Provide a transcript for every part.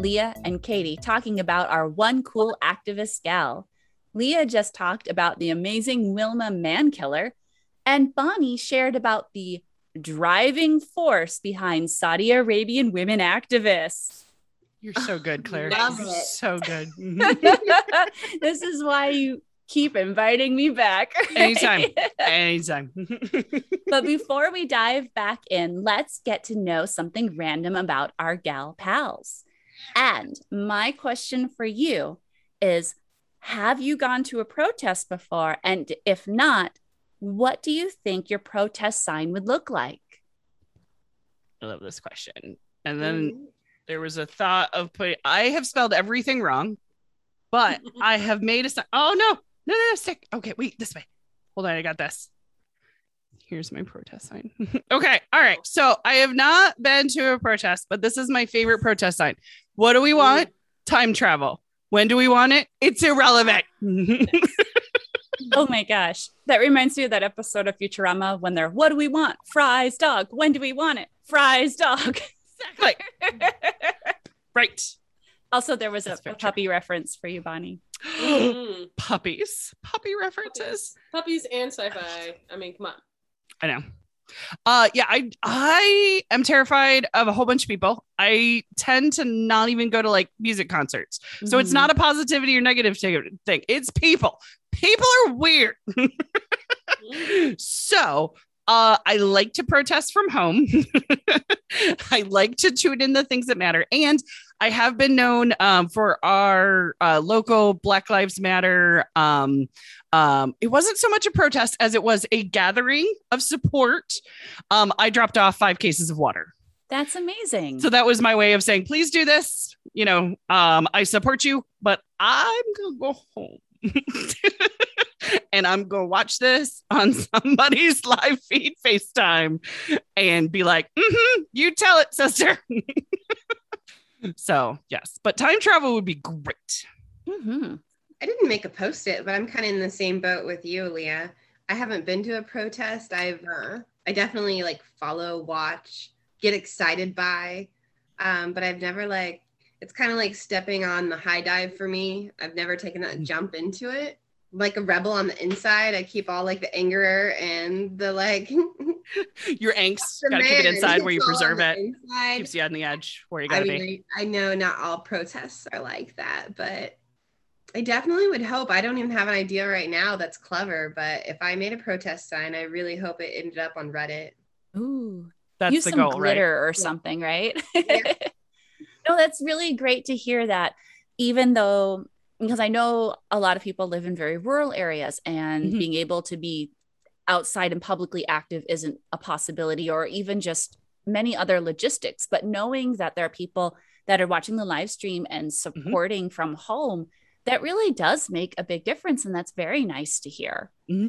Leah, and Katie talking about our one cool activist gal. Leah just talked about the amazing Wilma Mankiller, and Bonnie shared about the driving force behind Saudi Arabian women activists. You're so good, Claire. Love You're it. so good. Mm-hmm. this is why you keep inviting me back. Anytime. Anytime. but before we dive back in, let's get to know something random about our gal pals. And my question for you is Have you gone to a protest before? And if not, what do you think your protest sign would look like? I love this question. And then there was a thought of putting, I have spelled everything wrong, but I have made a sign. Oh, no. No, no, no. Stick. Okay, wait, this way. Hold on. I got this. Here's my protest sign. okay. All right. So I have not been to a protest, but this is my favorite protest sign. What do we want? Time travel. When do we want it? It's irrelevant. Oh my gosh. That reminds me of that episode of Futurama when they're, What do we want? Fry's dog. When do we want it? Fry's dog. exactly. right. also, there was a, a puppy reference for you, Bonnie. Mm. Puppies. Puppy references. Puppies and sci-fi. I mean, come on. I know. Uh yeah, I I am terrified of a whole bunch of people. I tend to not even go to like music concerts. So it's not a positivity or negative thing. It's people. People are weird. So uh, I like to protest from home. I like to tune in the things that matter. And I have been known um, for our uh, local Black Lives Matter. Um, um, it wasn't so much a protest as it was a gathering of support. Um, I dropped off five cases of water. That's amazing. So that was my way of saying, please do this. You know, um, I support you, but I'm going to go home. and I'm going to watch this on somebody's live feed FaceTime and be like, mm-hmm, you tell it, sister. so, yes, but time travel would be great. Mhm. I didn't make a post it, but I'm kind of in the same boat with you, Leah. I haven't been to a protest. I've uh, I definitely like follow, watch, get excited by, um, but I've never like it's kind of like stepping on the high dive for me. I've never taken that jump into it. I'm like a rebel on the inside. I keep all like the anger and the like. Your angst, the got to keep it inside where you It's all on preserve it. inside. Keeps you on the edge where you gotta be. mean, I, I know not all protests are like that, but I definitely would hope. I don't even have an idea right now that's clever, but if I made a protest sign, I really hope it ended up on Reddit. Ooh. That's Use the some goal, right? glitter or something, right? Yeah. no, that's really great to hear that, even though because I know a lot of people live in very rural areas and Mhm. being able to be outside and publicly active isn't a possibility, or even just many other logistics. But knowing that there are people that are watching the live stream and supporting from home, that really does make a big difference. And that's very nice to hear. Mm-hmm.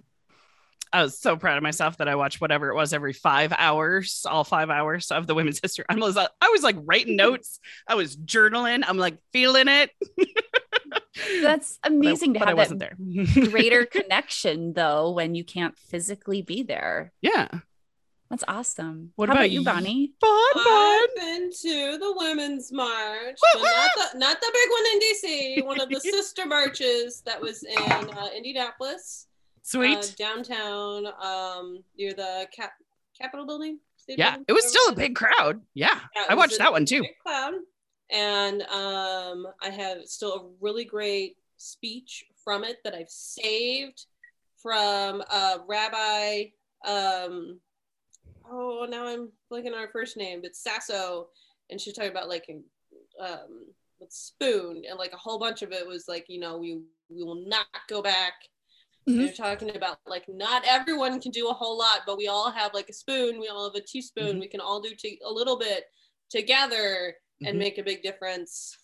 I was so proud of myself that I watched whatever it was every five hours, all five hours of the women's history. I was, I was like writing notes. I was journaling. I'm like feeling it. That's But I- amazing to but I have wasn't that there. greater connection though when you can't physically be there. yeah. That's awesome. What How about about you, you? Bonnie? Fun, fun. I've been to the women's march, but not the not the big one in DC. One of the sister marches that was in uh, Indianapolis, Sweet. uh, downtown, um, near the cap- Capitol building. State yeah. building, It was still a big crowd. Yeah. Yeah, I watched that one too. big Cloud, and um, I have still a really great speech from it that I've saved from uh, Rabbi. Um, oh, now I'm blanking on her first name, but Sasso, and she's talking about like um, with spoon, and like a whole bunch of it was like, you know, we we will not go back. Mhm. They're talking about like not everyone can do a whole lot, but we all have like a spoon, we all have a teaspoon, Mhm. we can all do to- a little bit together and Mhm. make a big difference.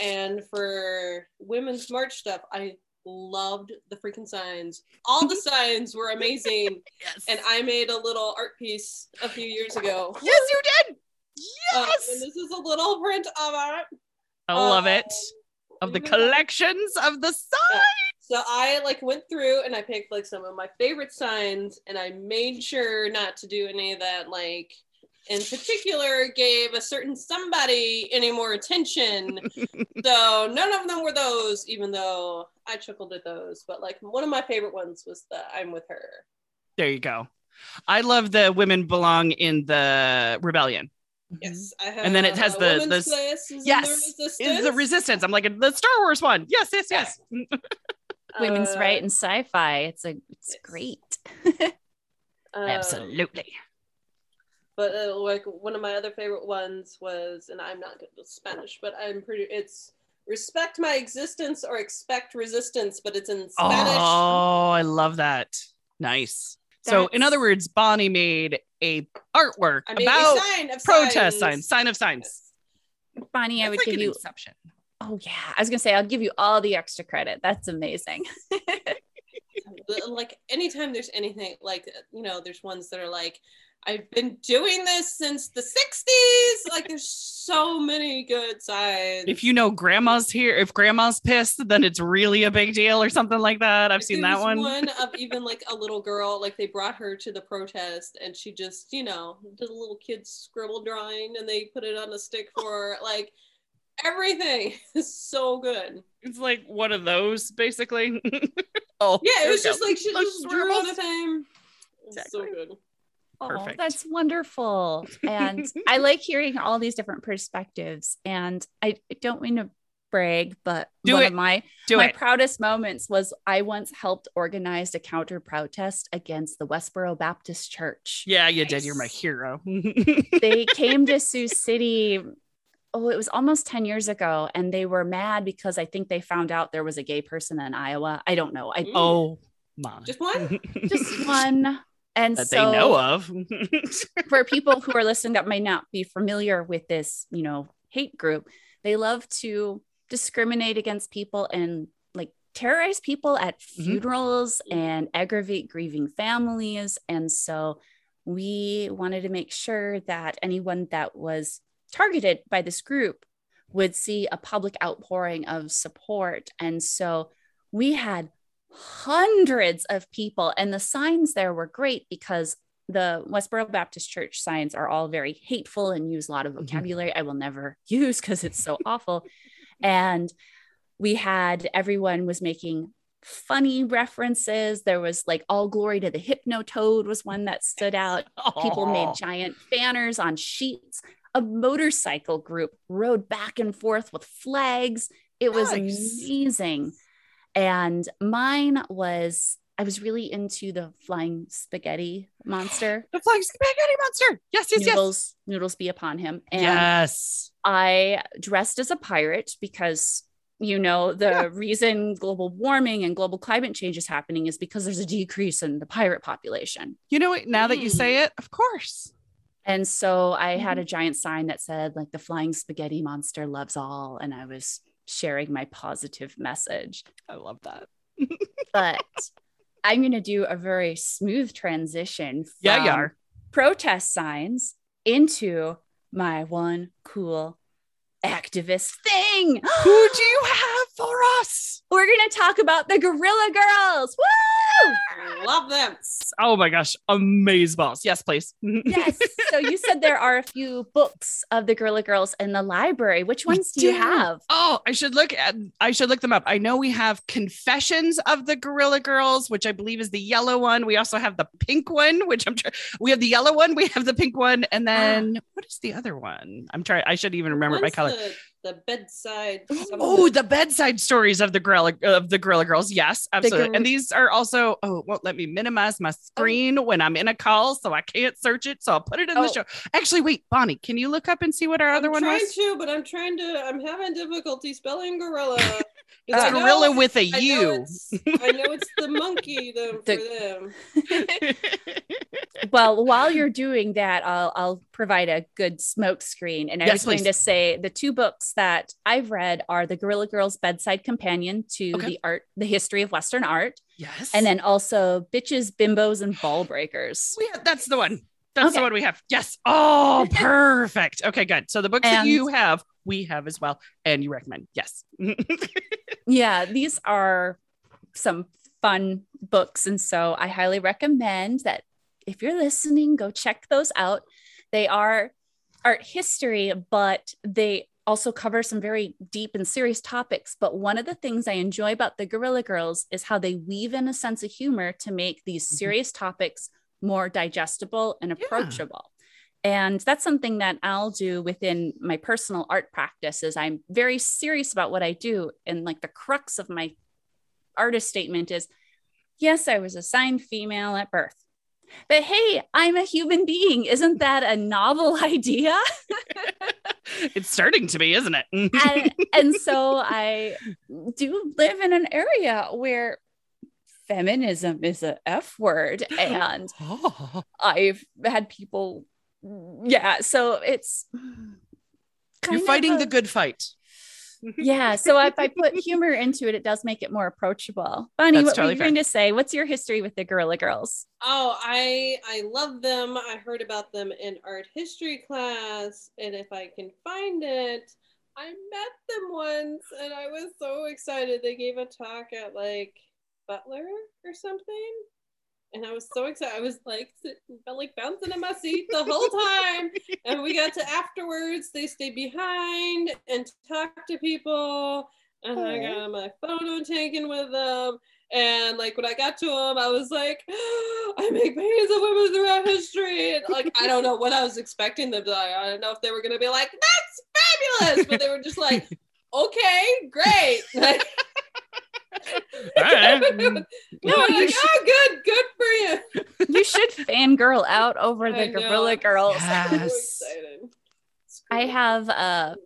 And for women's march stuff, I loved the freaking signs. All the signs were amazing. Yes. And I made a little art piece a few years ago. yes, you did. Uh, Yes. and this is a little print of it. I love it. Um, Of the even- collections of the sign. So I like went through and I picked like some of my favorite signs and I made sure not to do any of that like in particular gave a certain somebody any more attention. so none of them were those, even though I chuckled at those. But like one of my favorite ones was the I'm with her. There you go. I love the women belong in the rebellion. Yes. I have And then it has the- the- is yes, the Is resistance. the resistance. I'm like the Star Wars one. Yes, yes, yes. Women's Uh, right and sci-fi. It's a it's yes. great. um, Absolutely. But uh, like one of my other favorite ones was and i'm not good with spanish but i'm pretty it's respect my existence or expect resistance but it's in spanish Oh, I love that. Nice. So, in other words, Bonnie made a artwork i made about a sign of protest signs. signs, sign of signs. Bonnie, I would like give you Inception. Oh yeah. I was gonna say I'll give you all the extra credit. That's amazing. like anytime there's anything like you know there's ones that are like i've been doing this since the 60s like there's so many good signs If you know grandma's here, if grandma's pissed, then it's really a big deal or something like that. I've Like, seen that one. One of even like a little girl, like they brought her to the protest, and she just, you know, did a little kid scribble drawing, and they put it on a stick for her. like everything is so good. It's like one of those, basically. oh, Yeah, it was just go. like she Those just drew on a scribbles. It's so Exactly. Oh, Perfect. that's wonderful. And I like hearing all these different perspectives. And I don't mean to brag, but Do one it. of my Do my it. proudest moments was I once helped organize a counter protest against the Westboro Baptist Church. Yeah, you did. You're my hero. They came to Sioux City. Oh, it was almost 10 years ago, and they were mad because I think they found out there was a gay person in Iowa. I don't know. I oh my. Just one? just one. And that so they know of. for people who are listening that might not be familiar with this, you know, hate group, they love to discriminate against people and like terrorize people at Mhm. funerals and aggravate grieving families. And so we wanted to make sure that anyone that was targeted by this group would see a public outpouring of support. And so we had hundreds of people, and the signs there were great because the Westboro Baptist Church signs are all very hateful and use a lot of Mhm. vocabulary I will never use because it's so awful. And we had everyone was making funny references. There was like all glory to the hypnotoad was one that stood out. People made giant banners on sheets. A motorcycle group rode back and forth with flags. It was Nice. amazing. And mine was, I was really into the flying spaghetti monster. the flying spaghetti monster. Yes, yes, yes. Noodles, noodles be upon him. And Yes. I dressed as a pirate because you know the Yeah. reason global warming and global climate change is happening is because there's a decrease in the pirate population. You know what? Now that you Mm. say it, of course. And so I had Mm-hmm. a giant sign that said like the flying spaghetti monster loves all and I was sharing my positive message. I love that. But I'm going to do a very smooth transition from Yeah, are. protest signs into my one cool activist thing. Who do you have for us? We're going to talk about the Guerrilla Girls. Woo! Love them. Oh my gosh, amaze balls. Yes, please. Yes. So you said there are a few books of the Guerrilla Girls in the library. Which ones do you have? Oh, I should look at I should look them up. I know we have Confessions of the Guerrilla Girls, which I believe is the yellow one. We also have the pink one, which I'm trying. We have the yellow one, we have the pink one, and ah. then what is the other one? I'm trying. I should even remember my color. The, the bedside. Oh, the bedside stories of the gorilla of the gorilla girls. Yes, absolutely. gor- and these are also. Oh, it won't let me minimize my oh. screen when I'm in a call, so I can't search it. So I'll put it in Oh. the show. Actually, wait, Bonnie, can you look up and see what our other one is? I'm one trying to, but I'm trying to. I'm having difficulty spelling gorilla. It's I know- gorilla with a I know it's- I know it's the monkey them for them. well, while you're doing that, I'll I'll provide a good smoke screen. And I Yes, was going to say the two books books that I've read are The Guerrilla Girls Bedside Companion to Okay. the art, the history of Western art, Yes. and then also Bitches, Bimbos, and Ball Breakers. we have, that's the one. That's the one we have. Yes. Oh, perfect. Okay, good. So the books that you have, we have as well, and you recommend. Yes. Yeah, these are some fun books. And so I highly recommend that if you're listening, go check those out. They are art history, but they also cover some very deep and serious topics. But one of the things I enjoy about the Guerrilla Girls is how they weave in a sense of humor to make these Mhm. serious topics more digestible and Yeah. approachable. And that's something that I'll do within my personal art practice is I'm very serious about what I do. And like the crux of my artist statement is, yes, I was assigned female at birth. But hey, I'm a human being. Isn't that a novel idea? it's starting to be, isn't it? and, and so I do live in an area where feminism is a F word. And oh, I've had people, yeah. So it's kind you're fighting a- the good fight. yeah. So if I put humor into it, it does make it more approachable. Bunny, That's what totally were you fair. going to say? What's your history with the Guerrilla Girls? Oh, I I love them. I heard about them in art history class, and if I can find it, I met them once, and I was so excited. They gave a talk at like Butler or something, and I was so excited. I was like, felt like bouncing in my seat the whole time. and we got to afterwards. They stayed behind and talked to people, and I got my photo taken with them. And like when I got to them, I was like, I make paintings of women throughout history. And like I don't know what I was expecting them to. I don't know if they were gonna be like, that's fabulous, but they were just like, okay, great. Like, no, mm, No, you like, should- oh, good, good for you. You should fangirl out over the I know. Guerrilla Girls. I'm so Yes. excited. I have a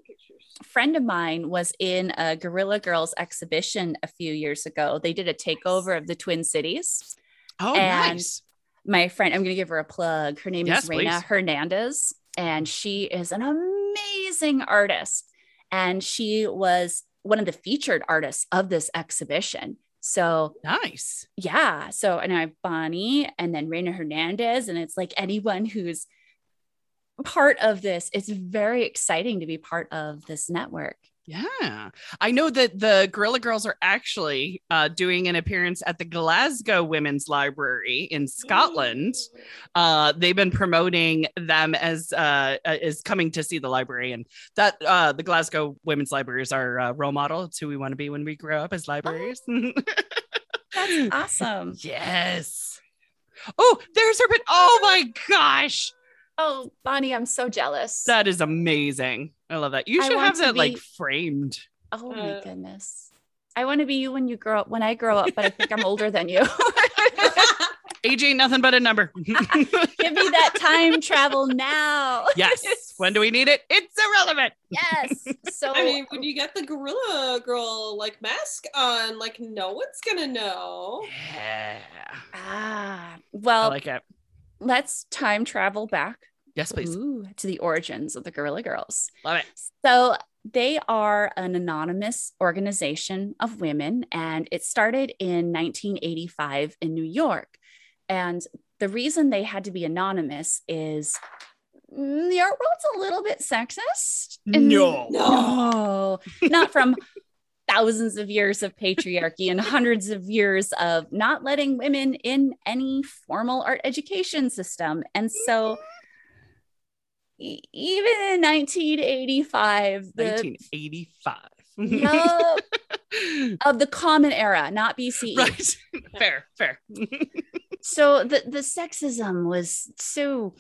friend of mine was in a Guerrilla Girls exhibition a few years ago. They did a takeover of the Twin Cities. Oh, And- nice. My friend, I'm going to give her a plug. Her name Yes, is Reina please. Hernandez, and she is an amazing artist. And she was one of the featured artists of this exhibition. So Nice. yeah. So and I have Bonnie and then Reina Hernandez, and it's like anyone who's part of this. It's very exciting to be part of this network. Yeah. I know that the Guerrilla Girls are actually uh, doing an appearance at the Glasgow Women's Library in Scotland. Uh, they've been promoting them as uh, uh, as coming to see the library, and that uh, the Glasgow Women's Library is our uh, role model. It's who we want to be when we grow up as libraries. That's awesome. yes. Oh, there's her. But oh my gosh, Oh, Bonnie, I'm so jealous. that is amazing. I love that. You should have to that like framed. oh my Uh, goodness. I want to be you when you grow up, when I grow up, but I think I'm older than you. Age ain't nothing but a number. Give me that time travel now. yes. When do we need it? It's irrelevant. Yes. So I mean, when you get the gorilla girl like mask on, like no one's gonna know. Yeah. ah, Well. I well, like it. let's time travel back Yes, please. Ooh, to the origins of the Guerrilla Girls. Love it. So they are an anonymous organization of women, and it started in 1985 in New York. And the reason they had to be anonymous is mm, the art world's a little bit sexist. And- No. no, not from thousands of years of patriarchy and hundreds of years of not letting women in any formal art education system. And so, e- even in 1985, the 1985. Yup. of the common era, not BCE. right. fair, fair. So the, the sexism was so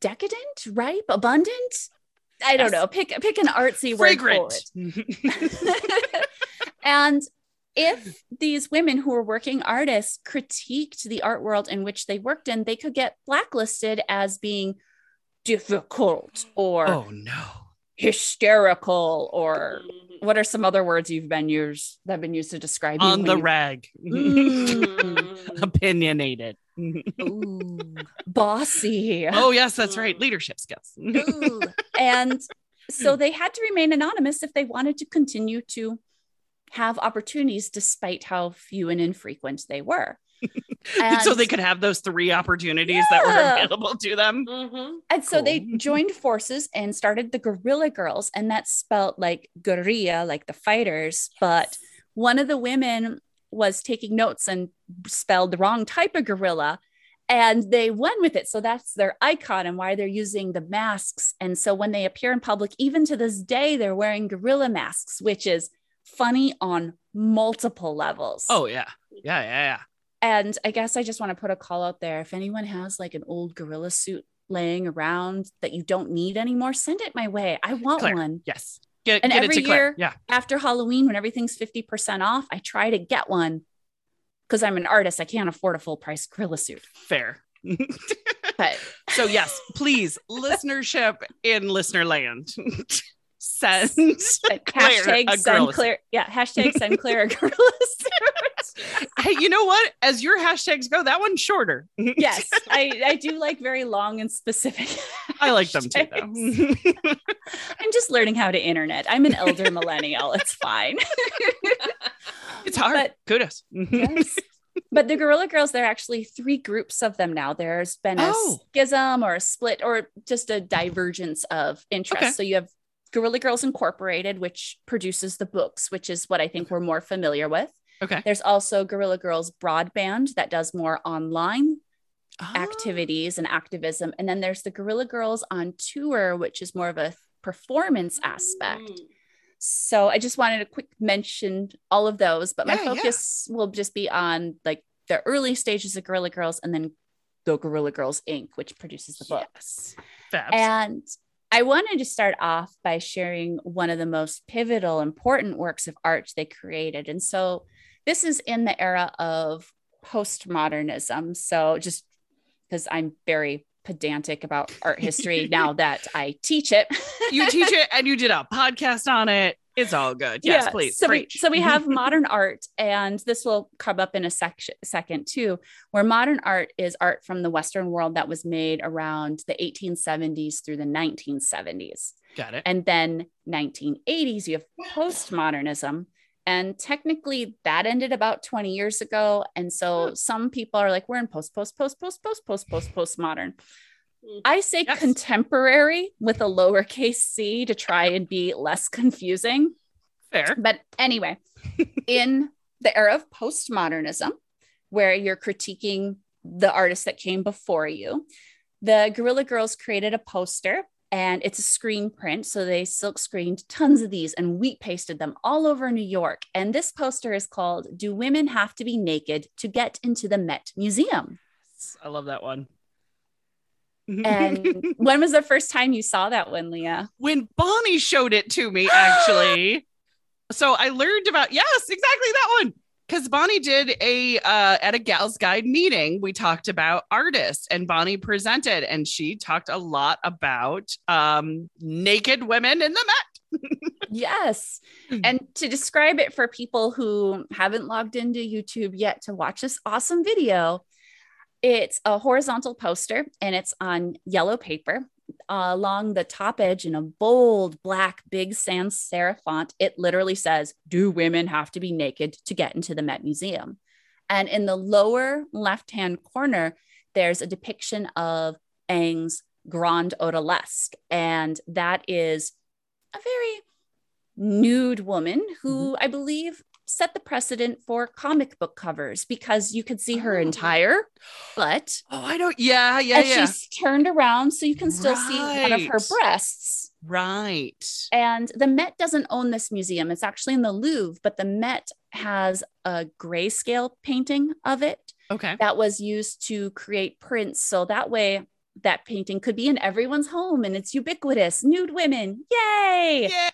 decadent, ripe, abundant. I don't Yes. know. Pick pick an artsy word for Fragrant. it. and if these women who were working artists critiqued the art world in which they worked in, they could get blacklisted as being difficult or oh no. hysterical or Mhm. what are some other words you've been used that have been used to describe you On the you- rag. Mm. Opinionated. Ooh, bossy. oh yes, that's right. Leadership skills. And so they had to remain anonymous if they wanted to continue to have opportunities despite how few and infrequent they were. so they could have those three opportunities that were available to them. Mm-hmm. And so they joined forces and started the Guerrilla Girls, and that's spelled like guerrilla, like the fighters. But one of the women was taking notes and spelled the wrong type of gorilla, and they went with it. So that's their icon and why they're using the masks. And so when they appear in public, even to this day, they're wearing gorilla masks, which is funny on multiple levels. Oh yeah, yeah, yeah, yeah. And I guess I just want to put a call out there. If anyone has like an old gorilla suit laying around that you don't need anymore, send it my way. I want Claire. one. Yes. Get, And get every it to year- Yeah. After Halloween, when everything's 50% off, I try to get one because I'm an artist. I can't afford a full price gorilla suit. Fair. But so yes, please, listenership in listener land. Send hashtag send Claire. Yeah, hashtag send Claire a gorilla. Hey, you know what? As your hashtags go, that one's shorter. yes, I, I do like very long and specific. I like them too, though. I'm just learning how to internet. I'm an elder millennial. It's fine. it's hard. But- Kudos. Yes. but the Guerrilla Girls, there are actually three groups of them now. There's been a Oh. schism or a split or just a divergence of interest. Okay. So you have Guerrilla Girls Incorporated, which produces the books, which is what I think we're more familiar with. Okay. There's also Guerrilla Girls Broadband that does more online Ah. activities and activism. And then there's the Guerrilla Girls on tour, which is more of a performance aspect. Mm. So I just wanted to quick mention all of those, but my Yeah, yeah. focus will just be on like the early stages of Guerrilla Girls and then the Guerrilla Girls Inc., which produces the. Yes. Fabs. And I wanted to start off by sharing one of the most pivotal, important works of art they created. And so this is in the era of postmodernism. So just because I'm very pedantic about art history now that I teach it. you teach it and you did a podcast on it. It's all good. Yes, please. So we, so we have modern art, and this will come up in a section second too, where modern art is art from the Western world that was made around the 1870s through the 1970s. Got it. And then 1980s, you have postmodernism. And technically that ended about 20 years ago. And so hmm. some people are like, we're in post, post, post, post, post, post, post, postmodern. Mm. I say Yes. contemporary with a lowercase c to try and be less confusing. Fair. But anyway, in the era of postmodernism, where you're critiquing the artists that came before you, the Guerrilla Girls created a poster and it's a screen print. So they silk screened tons of these and wheat pasted them all over New York. And this poster is called Do Women Have to Be Naked to Get into the Met Museum? I love that one. And when was the first time you saw that one, Leah? when Bonnie showed it to me, actually. so I learned about yes, exactly that one. Because Bonnie did a uh, at a Gals Guide meeting, we talked about artists, and Bonnie presented, and she talked a lot about um, naked women in the Met. Yes. And to describe it for people who haven't logged into YouTube yet to watch this awesome video, it's a horizontal poster and it's on yellow paper. Uh, along the top edge in a bold black big sans serif font, it literally says, Do women have to be naked to get into the Met Museum? And in the lower left hand corner, there's a depiction of Ingres's Grand Odalisque. And that is a very nude woman who I believe set the precedent for comic book covers because you could see her Oh. entire butt Oh, I don't. Yeah, yeah, and yeah. she's turned around so you can still see one of her breasts. Right. And the Met doesn't own this museum. It's actually in the Louvre, but the Met has a grayscale painting of it Okay. that was used to create prints. So that way, that painting could be in everyone's home and it's ubiquitous. Nude women. Yay! Yeah.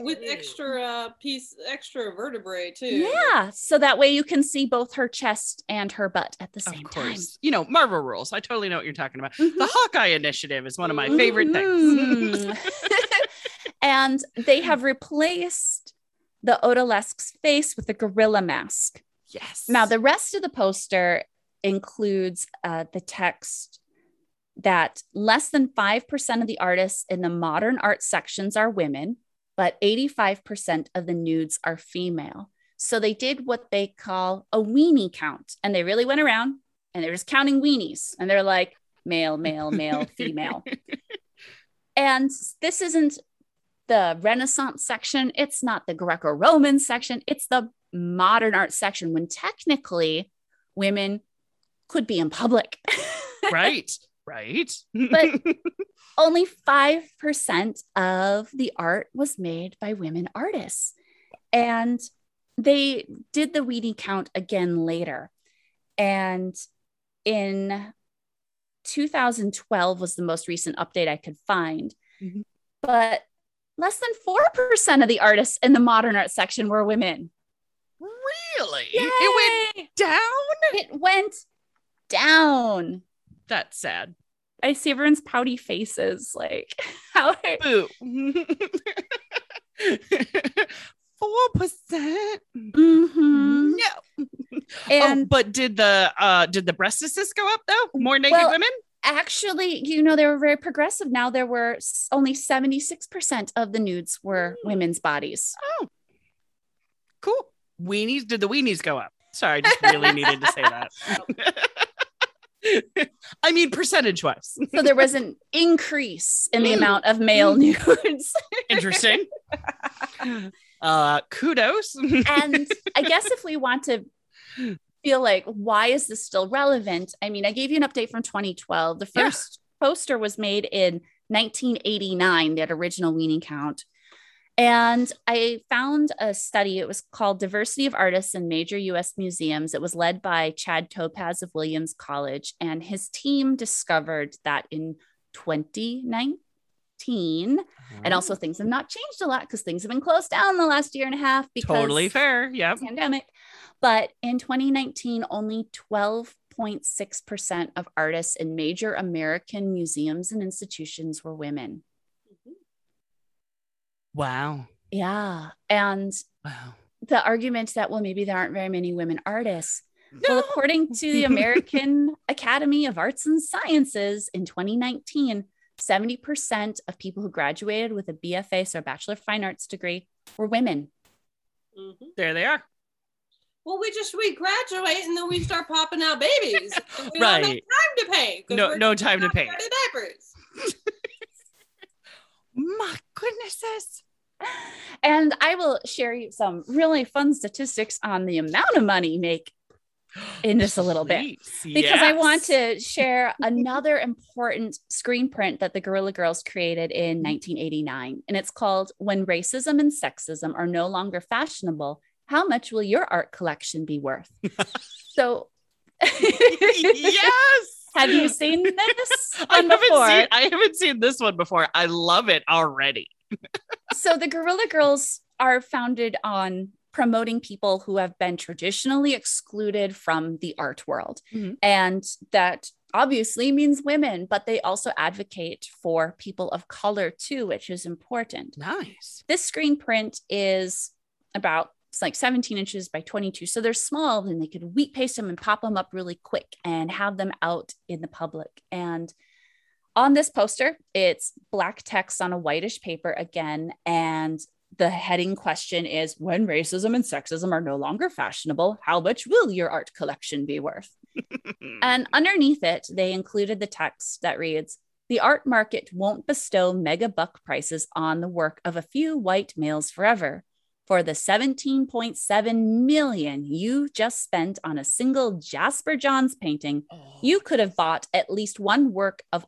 With extra uh, piece, extra vertebrae too. Yeah. So that way you can see both her chest and her butt at the same time. Of same course. You know, Marvel rules. I totally know what you're talking about. time. The Hawkeye initiative is one of my favorite things. Mhm. and they have replaced the Odalisque's face with a gorilla mask. yes. Now, the rest of the poster includes uh, the text that less than 5% of the artists in the modern art sections are women, but 85% of the nudes are female. So they did what they call a weenie count. And they really went around and they were just counting weenies. And they're like male, male, male, female. and this isn't the Renaissance section, it's not the Greco Roman section, it's the modern art section when technically women could be in public. right. Right. but only 5% of the art was made by women artists. And they did the weenie count again later. And in 2012 was the most recent update I could find. Mm-hmm. But less than 4% of the artists in the modern art section were women. Really? Yay! It went down? It went down. That's sad. I see everyone's pouty faces. Like, how? Boo. Four percent. Mm-hmm. No. Oh, and oh, but did the uh did the breastises go up though? More naked well, women? Actually, you know, they were very progressive. Now there were only 76% of the nudes were mm. women's bodies. Oh. Cool. Weenies, did the weenies go up? Sorry, I just really needed to say that. I mean, percentage wise. so there was an increase in the mm. amount of male mm. nudes. Interesting. Uh, kudos. and I guess if we want to feel like, why is this still relevant? I mean, I gave you an update from 2012. The first yeah. poster was made in 1989, that original weenie count. And I found a study. It was called Diversity of Artists in Major US Museums. It was led by Chad Topaz of Williams College. And his team discovered that in 2019, and also things have not changed a lot because things have been closed down the last year and a half because totally fair. Yeah. Pandemic. But in 2019, only 12.6% of artists in major American museums and institutions were women. Wow. Yeah. And wow. the argument that, well, maybe there aren't very many women artists. No. Well, according to the American Academy of Arts and Sciences in 2019, 70% of people who graduated with a BFA, so a Bachelor of Fine Arts degree, were women. Mm-hmm. There they are. Well, we just we graduate and then we start popping out babies. We right. Don't have time to pay. No, no time to pay. Diapers. My goodnesses. And I will share you some really fun statistics on the amount of money make in just a little bit because yes. I want to share another important screen print that the Guerrilla Girls created in 1989. Mm-hmm. And it's called When Racism and Sexism Are No Longer Fashionable, How Much Will Your Art Collection Be Worth? so, yes. Have you seen this? I haven't before? seen I haven't seen this one before. I love it already. So the Guerrilla Girls are founded on promoting people who have been traditionally excluded from the art world. Mm-hmm. And that obviously means women, but they also advocate for people of color too, which is important. Nice. This screen print is about it's like 17 inches by 22. So they're small and they could wheat paste them and pop them up really quick and have them out in the public. And on this poster, it's black text on a whitish paper again. And the heading question is when racism and sexism are no longer fashionable, how much will your art collection be worth? and underneath it, they included the text that reads, the art market won't bestow mega buck prices on the work of a few white males forever. For the 17.7 million you just spent on a single Jasper Johns painting, oh. you could have bought at least one work of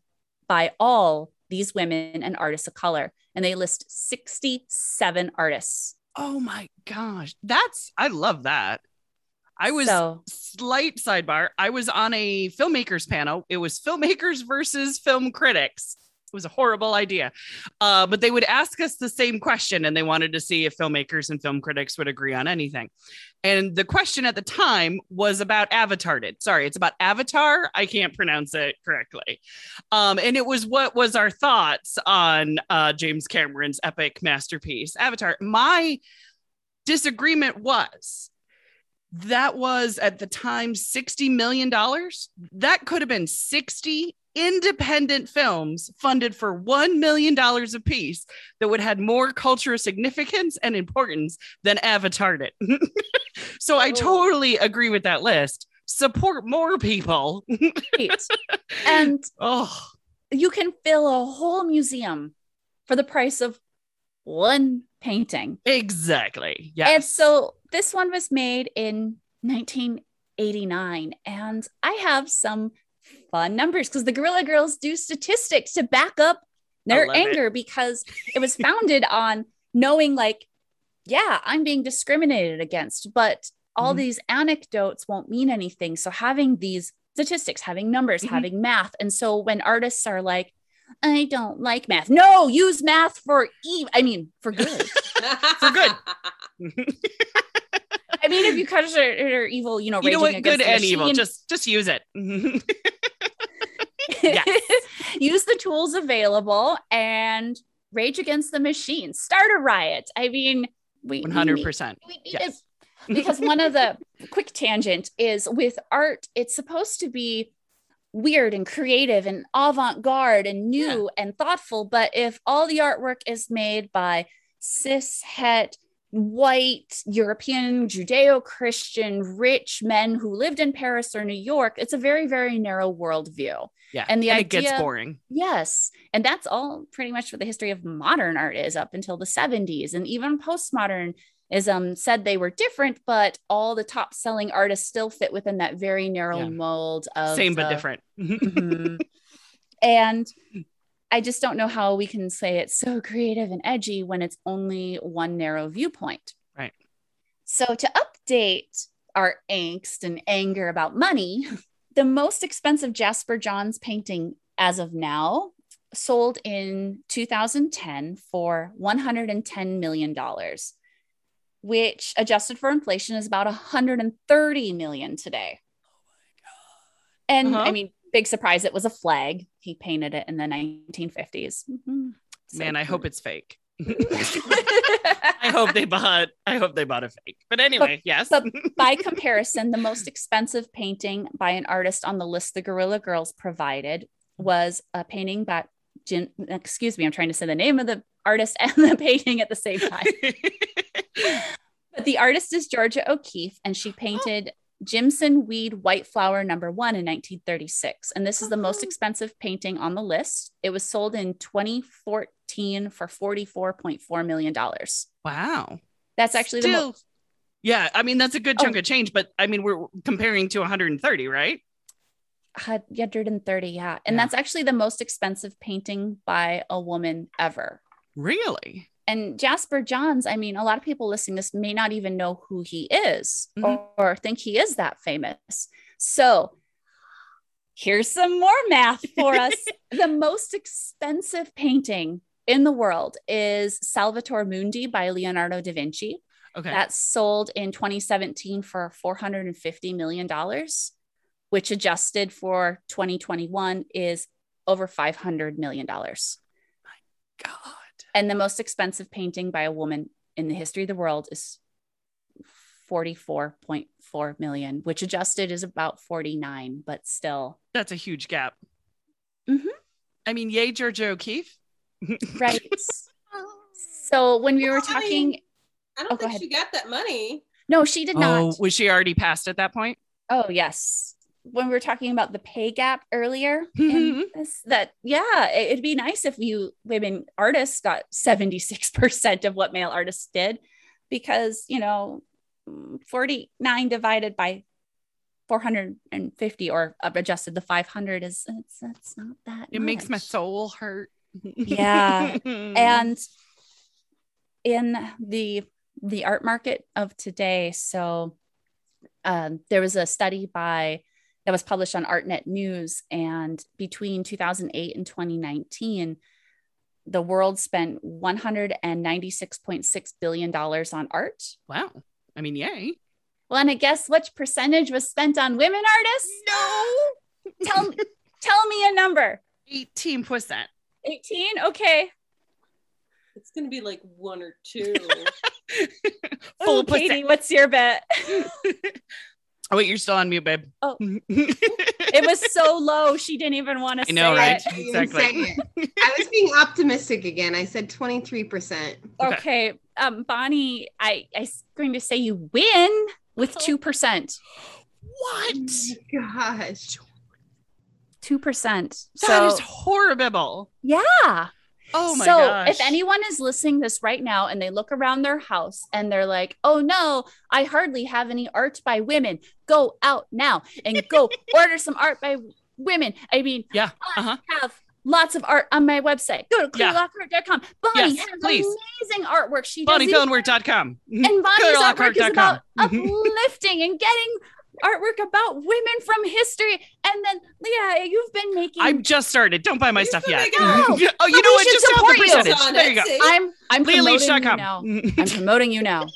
by all these women and artists of color and they list 67 artists. Oh my gosh. That's, I love that. I was so, slight sidebar. I was on a filmmakers panel. It was filmmakers versus film critics. It was a horrible idea. Uh, but they would ask us the same question and they wanted to see if filmmakers and film critics would agree on anything. And the question at the time was about Avatar. Sorry, it's about Avatar. I can't pronounce it correctly. Um, and it was what was our thoughts on uh, James Cameron's epic masterpiece, Avatar. My disagreement was that was at the time $60 million. That could have been 60 independent films funded for $1 million apiece that would have more cultural significance and importance than Avatar did. so I Oh. totally agree with that list. Support more people. Right. and oh, you can fill a whole museum for the price of one painting. exactly. Yeah. And so this one was made in 1989. And I have some fun numbers because the Guerrilla Girls do statistics to back up their love it. anger because it was founded on knowing, like, yeah, I'm being discriminated against, but all Mhm. these anecdotes won't mean anything. So having these statistics, having numbers, Mhm. having math. And so when artists are like, I don't like math. No, use math for evil. I mean, for good. For good. I mean, if you consider evil, you know, you know raging what? Good and evil. Just just use it. use the tools available and rage against the machine. Start a riot. I mean, we one hundred percent. Yes. because one of the quick tangent is with art, it's supposed to be weird and creative and avant-garde and new and thoughtful. But if all the artwork is made by cis het white European Judeo-Christian rich men who lived in Paris or New York, it's a very, very narrow worldview. Yeah. And the it gets boring. Yes. And that's all pretty much what the history of modern art is up until the 70s. And even postmodernism said they were different, but all the top selling artists still fit within that very narrow Yeah. mold of Same but the- different. Mhm. and I just don't know how we can say it's so creative and edgy when it's only one narrow viewpoint. Right. So, to update our angst and anger about money, the most expensive Jasper Johns painting as of now sold in 2010 for $110 million, which adjusted for inflation is about 130 million today. And Uh-huh. I mean, big surprise, it was a flag. He painted it in the 1950s. Mhm. So Man, I hope it's fake. I hope they bought. I hope they bought a fake. But anyway, yes. but by comparison, the most expensive painting by an artist on the list the Guerrilla Girls provided was a painting by Jin, excuse me, I'm trying to say the name of the artist and the painting at the same time. But the artist is Georgia O'Keeffe, and she painted Jimson Weed White Flower number one in 1936. And this is the most Oh. expensive painting on the list. It was sold in 2014 for $44.4 million. wow. That's actually the most. Yeah, I mean that's a good Oh. chunk of change, but I mean we're comparing to 130, right? 130, yeah. And Yeah. that's actually the most expensive painting by a woman ever. Really? And Jasper Johns, I mean, a lot of people listening to this may not even know who he is Mhm. or, or think he is that famous. So here's some more math for us. the most expensive painting in the world is Salvator Mundi by Leonardo da Vinci. Okay. That sold in 2017 for $450 million, which adjusted for 2021 is over $500 million. My God. And the most expensive painting by a woman in the history of the world is 44.4 million, which adjusted is about 49, but still. That's a huge gap. Mhm. I mean, yay, Georgia O'Keeffe. Right. so when we were Well, I talking, mean- I Oh, don't go think she got that money. no, she did Oh, not. was she already passed at that point? Oh, yes. When we were talking about the pay gap earlier, in this, that yeah, it- it'd be nice if you women artists got 76% of what male artists did because, you know, mm, 49 divided by 450 or adjusted the 500 is it's that's not that It makes my soul hurt. Yeah. and in the the art market of today so um, there was a study by that was published on artnet news and between 2008 and 2019 the world spent 196.6 billion dollars on art wow. I mean, yay. well and i guess which percentage was spent on women artists No. tell tell me a number 18%. 18 okay It's gonna be like one or two. Full Ooh, Katie, what's your bet Oh, wait, you're still on mute, babe. Oh. it it was so low she didn't even want to I know, say right? it. I didn't Exactly. it. I was being optimistic again. I said 23%. Okay. Okay, um, Bonnie, I I was going to say you win with Oh. two percent. What? Oh my gosh. Two percent. That is So horrible. yeah. Oh my so gosh. if anyone is listening this right now and they look around their house and they're like, "Oh no, I hardly have any art by women," go out now and go order some art by women. I mean, Yeah, I uh-huh. have lots of art on my website. Go to clearlockart.com. Bonnie Yes, has please. amazing artwork. She does these- and Bonnie's artwork is about uplifting and getting artwork about women from history. And then, Leah, you've been making. I've just started. Don't buy my You stuff yet. make it. No. oh, you But know what? Just tell the support you. percentage. There you it, go. I'm I'm promoting you now. I'm promoting you now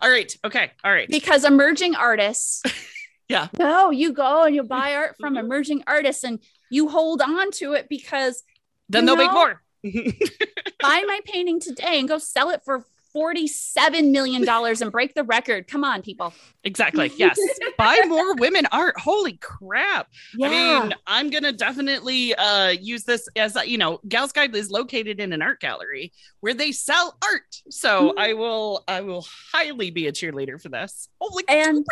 All right. Okay. All right. because emerging artists. Yeah. No, you go and you buy art from Mhm. emerging artists and you hold on to it because Then they'll make more. buy my painting today and go sell it for $47 million and break the record. Come on, people. exactly. Yes. Buy more women art. Holy crap. Yeah. I mean, I'm gonna definitely uh use this as a, you know, Gals Guide is located in an art gallery where they sell art. So Mhm. I will I will highly be a cheerleader for this. Holy And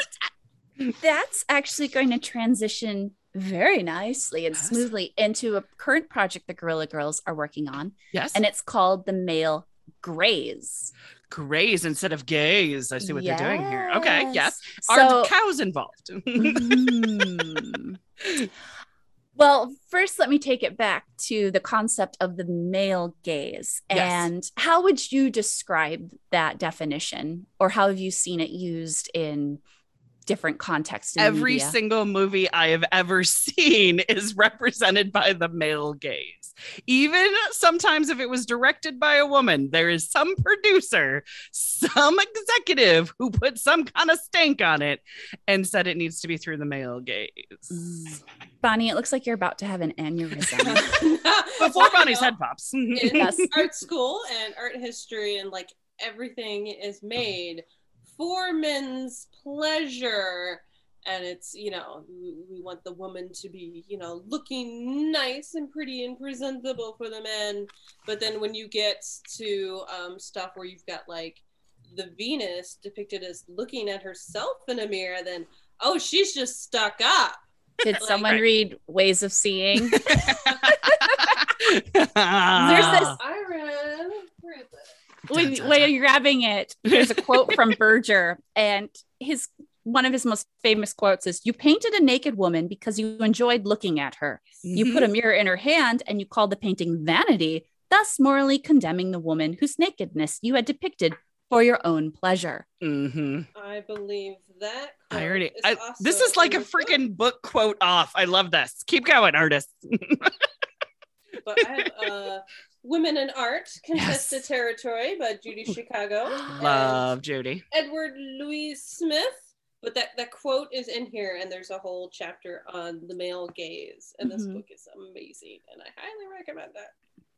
that's actually going to transition very nicely and Yes. smoothly into a current project the Guerrilla Girls are working on, yes. and it's called the Male Graze. Grays instead of gays. I see what they're doing here. Okay, yes. So, Are cows involved? Hmm. well, first, let me take it back to the concept of the male gaze. Yes. And how would you describe that definition, or how have you seen it used in different contexts? In Every media? single movie I have ever seen is represented by the male gaze. Even sometimes if it was directed by a woman, there is some producer, some executive who put some kind of stank on it and said it needs to be through the male gaze. Bonnie, it looks like you're about to have an aneurysm. Before Bonnie's head pops. Yes. art school and art history and like everything is made for men's pleasure and it's you know we, we want the woman to be you know looking nice and pretty and presentable for the men. But then when you get to um, stuff where you've got like the venus depicted as looking at herself in a mirror then oh she's just stuck up. Did Like- someone read Ways of Seeing? There's There's this- i read where is it when, when you're grabbing it, there's a quote from Berger, and his one of his most famous quotes is, "You painted a naked woman because you enjoyed looking at her. You put a mirror in her hand, and you called the painting vanity, thus morally condemning the woman whose nakedness you had depicted for your own pleasure." hmm I believe that. I quote already. is I, this is like a in the book, freaking book quote off. I love this. Keep going, artists. But I have uh, Women in Art, Contested Yes. Territory by Judy Chicago. Love Judy. Edward Lucie-Smith. But that, that quote is in here, and there's a whole chapter on the male gaze. And this Mhm. book is amazing, and I highly recommend that.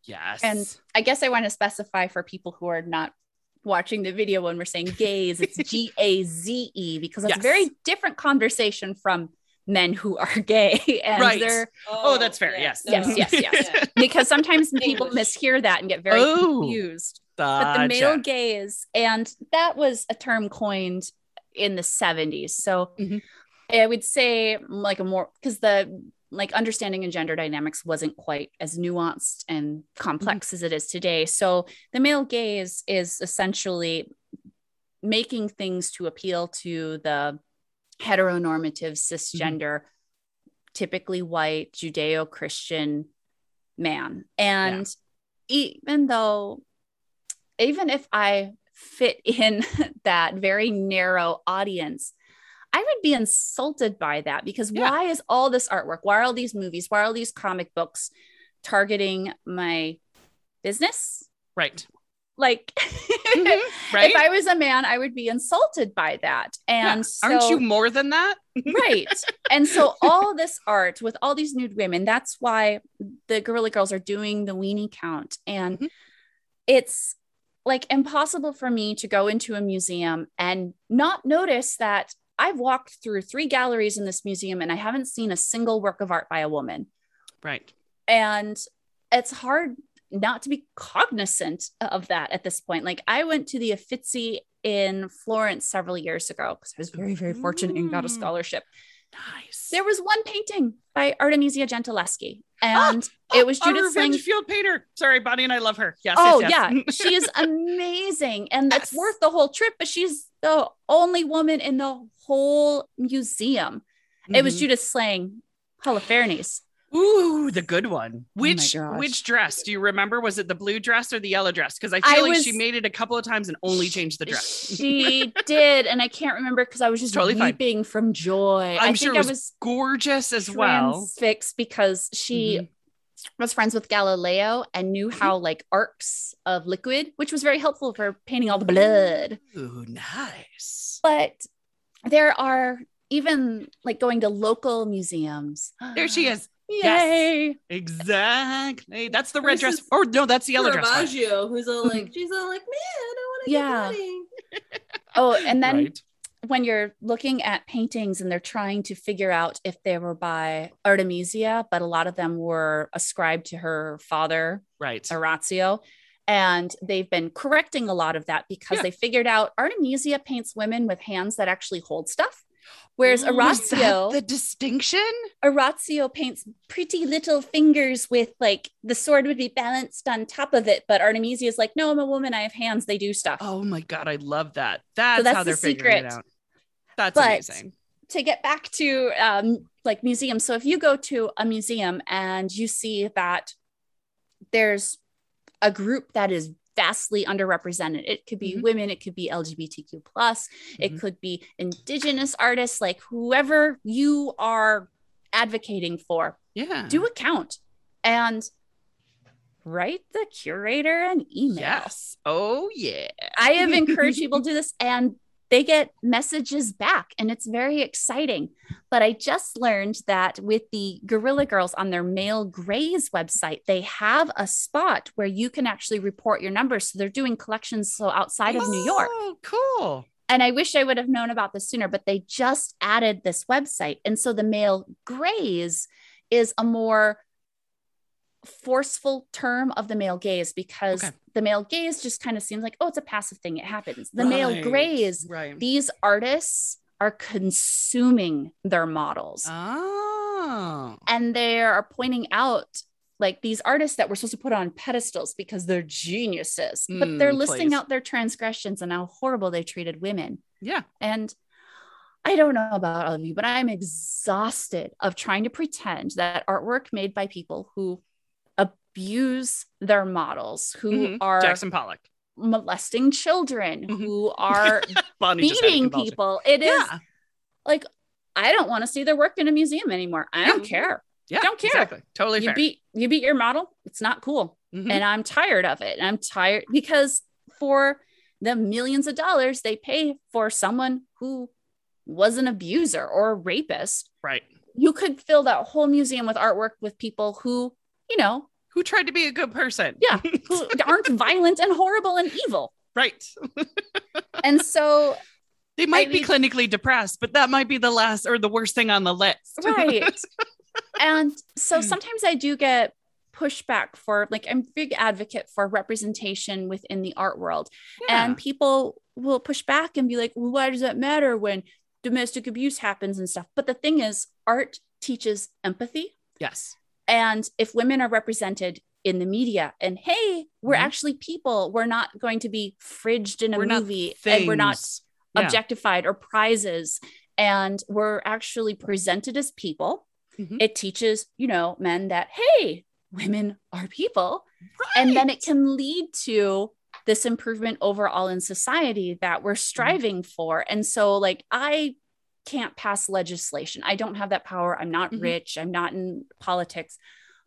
Yes. And I guess I want to specify for people who are not watching the video when we're saying gaze, it's G A Z E because it's Yes. a very different conversation from men who are gay. And Right. they're Oh, that's fair, yes. Yes, yes, yes. because sometimes people mishear that and get very Oh. confused. But the male gaze, and that was a term coined in the 70s. So Mhm. I would say like a more because the like understanding and gender dynamics wasn't quite as nuanced and complex as it is today. So the male gaze is essentially making things to appeal to the heteronormative cisgender typically white judeo-christian man and even though even if i fit in that very narrow audience i would be insulted by that because Yeah. why is all this artwork why are all these movies why are all these comic books targeting my business Right. like Mhm. Right. if i was a man i would be insulted by that Yeah. and Aren't so- you more than that? right and so all this art with all these nude women that's why the guerrilla girls are doing the weenie count and Mhm. it's like impossible for me to go into a museum and not notice that I've walked through three galleries in this museum and I haven't seen a single work of art by a woman. Right. And it's hard not to be cognizant of that at this point. Like I went to the Uffizi in Florence several years ago because I was very, very fortunate and got a Mm. scholarship. Nice. There was one painting by Artemisia Gentileschi, and it was Our Judith Slaying. field painter. Sorry, Bonnie and I love her. Yes. Oh yes, yeah, she is amazing, and that's Yes. worth the whole trip. But she's the only woman in the whole museum. It was Mhm. Judith Slaying, Holofernes. Ooh, the good one. Which gosh. which dress do you remember? Was it the blue dress or the yellow dress? Because I I feel like was- she made it a couple of times and only changed the dress. She did, and I can't remember because I was just Totally fine. weeping from joy. I'm I sure think it I was was Gorgeous as well. transfixed because she Mhm. was friends with Galileo and knew Mm-hmm. how like arcs of liquid, which was very helpful for painting all the blood. Ooh, nice. But there are even like going to local museums. There she is. Yay! Exactly. That's the red This dress. is Or no, that's the yellow dress. one. Who's all like, she's all like, man, I don't want to Yeah. get money. Oh, and then Right. when you're looking at paintings and they're trying to figure out if they were by Artemisia, but a lot of them were ascribed to her father, Right. Orazio. And they've been correcting a lot of that because Yeah. they figured out Artemisia paints women with hands that actually hold stuff. Whereas that Orazio, the distinction? Orazio paints pretty little fingers with like the sword would be balanced on top of it, but Artemisia is like, no, I'm a woman, I have hands, they do stuff. Oh my god, I love that. That's, that's how they're figuring it out. That's But- amazing. to get back to um, like museums so if you go to a museum and you see that there's a group that is vastly underrepresented it could be Mhm. women it could be lgbtq plus Mhm. it could be indigenous artists like whoever you are advocating for Yeah. do a count and write the curator an email Yes. Oh yeah. I have encouraged people to do this and they get messages back and it's very exciting. But I just learned that with the Guerrilla Girls on their Male Graze website, they have a spot where you can actually report your numbers. So they're doing collections so outside of New York. Oh, cool. And I wish I would have known about this sooner, but they just added this website. And so the Male Graze is a more forceful term of the male gaze because Okay. the male gaze just kind of seems like, oh, it's a passive thing. It happens. The male Right, graze, Right. these artists are consuming their models Oh. and they are pointing out like these artists that we're supposed to put on pedestals because they're geniuses, but they're Mm, listing please. out their transgressions and how horrible they treated women. Yeah. And I don't know about all of you, but I'm exhausted of trying to pretend that artwork made by people who abuse their models, who Mhm. are Jackson Pollock. molesting children, Mhm. who are Bonnie just had a beating people. It is Yeah. like, I don't want to see their work in a museum anymore. I don't care. Yeah. don't care. Exactly. Totally You fair. beat you beat your model. It's not cool. Mhm. And I'm tired of it. And I'm tired because for the millions of dollars they pay for someone who was an abuser or a rapist, right. you could fill that whole museum with artwork with people who, you know, Who tried to be a good person? yeah, who aren't violent and horrible and evil. right. And so, They might be mean- clinically depressed, but that might be the last or the worst thing on the list. right. and Hmm. so sometimes I do get pushback for like I'm a big advocate for representation within the art world. Yeah. And people will push back and be like, well, why does that matter when domestic abuse happens and stuff? But the thing is, art teaches empathy. yes. And if women are represented in the media and hey, we're Mhm. actually people, we're not going to be fridged in a We're movie and we're not. Yeah. objectified or prizes. And we're actually presented as people. Mhm. It teaches, you know, men that, hey, women are people and then it can lead to this improvement overall in society that Mm-hmm. we're striving for and so like i can't pass legislation i don't have that power i'm not Mhm. rich i'm not in politics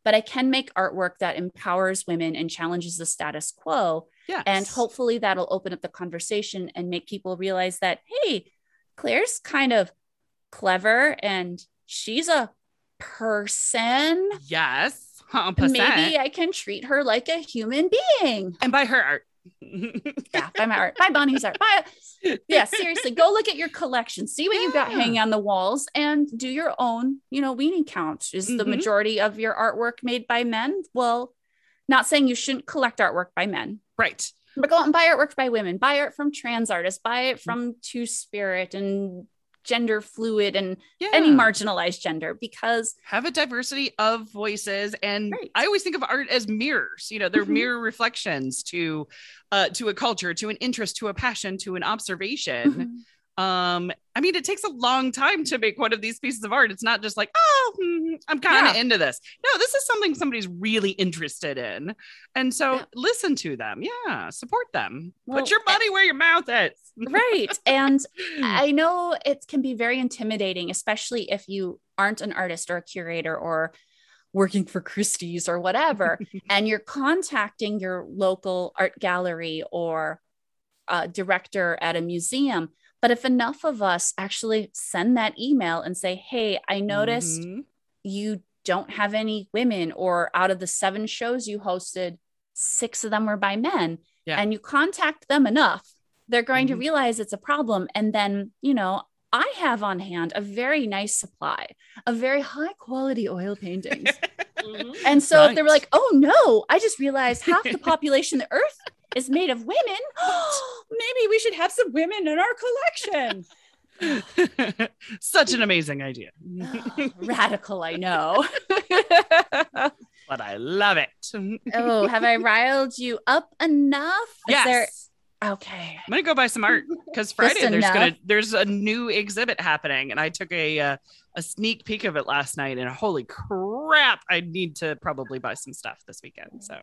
but i can make artwork that empowers women and challenges the status quo Yes. and hopefully that'll open up the conversation and make people realize that hey claire's kind of clever and she's a person Yes. 100%. maybe i can treat her like a human being and by her art. Yeah, buy my art. Buy Bonnie's art. Buy it. Yeah, seriously, go look at your collection. See what you've got hanging on the walls and do your own, you know, weenie count. Is the Mhm. majority of your artwork made by men? Well, not saying you shouldn't collect artwork by men, right. but go out and buy artwork by women. Buy art from trans artists. Buy it from Two Spirit and gender fluid and Yeah. any marginalized gender because have a diversity of voices and Right. i always think of art as mirrors you know they're Mhm. mirror reflections to uh to a culture to an interest to a passion to an observation um i mean it takes a long time to make one of these pieces of art it's not just like oh hmm, i'm kind of Yeah. into this no this is something somebody's really interested in and so Yeah. listen to them yeah support them Well, put your money where your mouth is right. And I know it can be very intimidating, especially if you aren't an artist or a curator or working for Christie's or whatever, and you're contacting your local art gallery or uh, director at a museum. But if enough of us actually send that email and say, hey, I noticed Mhm. you don't have any women, or out of the seven shows you hosted, six of them were by men, Yeah. and you contact them enough, they're going to Mhm. realize it's a problem. And then, you know, I have on hand a very nice supply of very high quality oil paintings. Mhm. And so if they were like, oh no, I just realized half the population of the earth is made of women. Maybe we should have some women in our collection. such an amazing idea Radical, I know. but i love it oh, have I riled you up enough? Is yes there- okay. I'm gonna go buy some art because Friday there's enough? gonna there's a new exhibit happening, and I took a uh, a sneak peek of it last night, and holy crap, I need to probably buy some stuff this weekend. So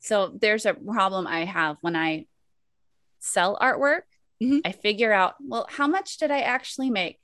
So there's a problem I have when I sell artwork. Mhm. I figure out, well, how much did I actually make?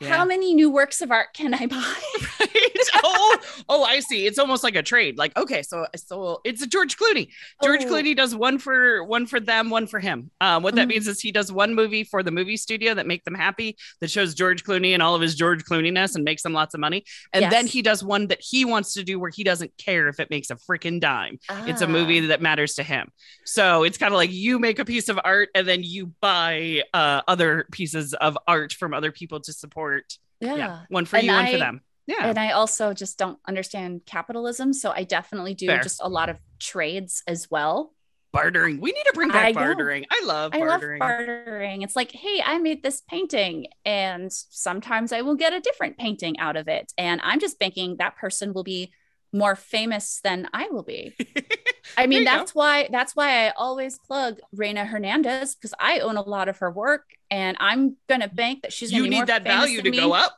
Yeah. How many new works of art can I buy? oh, oh, I see. It's almost like a trade. Like, okay, so so it's a George Clooney. George Oh. Clooney does one for one for them, one for him. Um, what that Mhm. means is he does one movie for the movie studio that make them happy, that shows George Clooney and all of his George Clooneyness and makes them lots of money. And then he does one that he wants to do where he doesn't care if it makes a freaking dime. It's a Ah. movie that matters to him. So it's kind of like you make a piece of art and then you buy uh, other pieces of art from other people to support. Yeah. Yeah. One for And you, one for them. Yeah. And I also just don't understand capitalism. So I definitely do Fair. just a lot of trades as well. bartering. We need to bring I back know. bartering. I love I love bartering. It's like, hey, I made this painting, and sometimes I will get a different painting out of it. And I'm just thinking that person will be more famous than I will be. I mean, you go. that's why that's why I always plug Reina Hernandez because I own a lot of her work, and I'm gonna bank that she's gonna you need that value to than go up.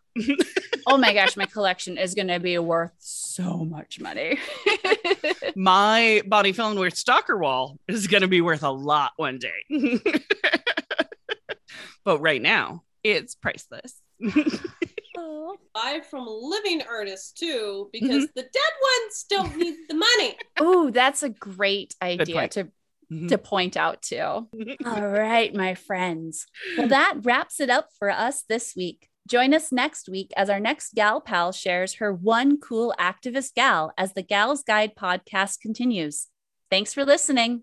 Oh my gosh, my collection is gonna be worth so much money. My body Bonnie Fillenworth stalker wall is going to be worth a lot one day. but right now, it's priceless. Buy from living artists too, because the dead ones don't need the money. Oh, that's a great idea point. to Mhm. to point out too. All right, my friends. Well, that wraps it up for us this week. Join us next week as our next gal pal shares her one cool activist gal as the Gals Guide podcast continues. Thanks for listening.